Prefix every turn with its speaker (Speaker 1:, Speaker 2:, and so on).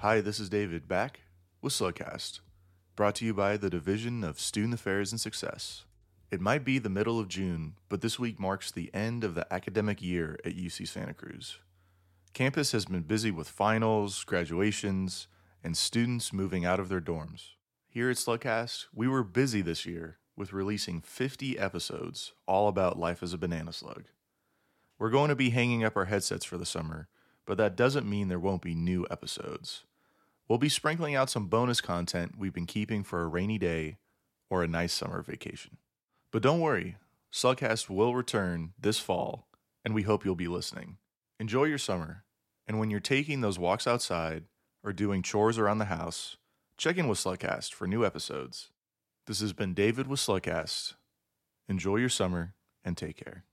Speaker 1: Hi, this is David back with Slugcast, brought to you by the Division of Student Affairs and Success. It might be the middle of June, but this week marks the end of the academic year at UC Santa Cruz. Campus has been busy with finals, graduations, and students moving out of their dorms. Here at Slugcast, we were busy this year with releasing 50 episodes all about life as a banana slug. We're going to be hanging up our headsets for the summer, but that doesn't mean there won't be new episodes. We'll be sprinkling out some bonus content we've been keeping for a rainy day or a nice summer vacation. But don't worry, Slugcast will return this fall, and we hope you'll be listening. Enjoy your summer, and when you're taking those walks outside or doing chores around the house, check in with Slugcast for new episodes. This has been David with Slugcast. Enjoy your summer and take care.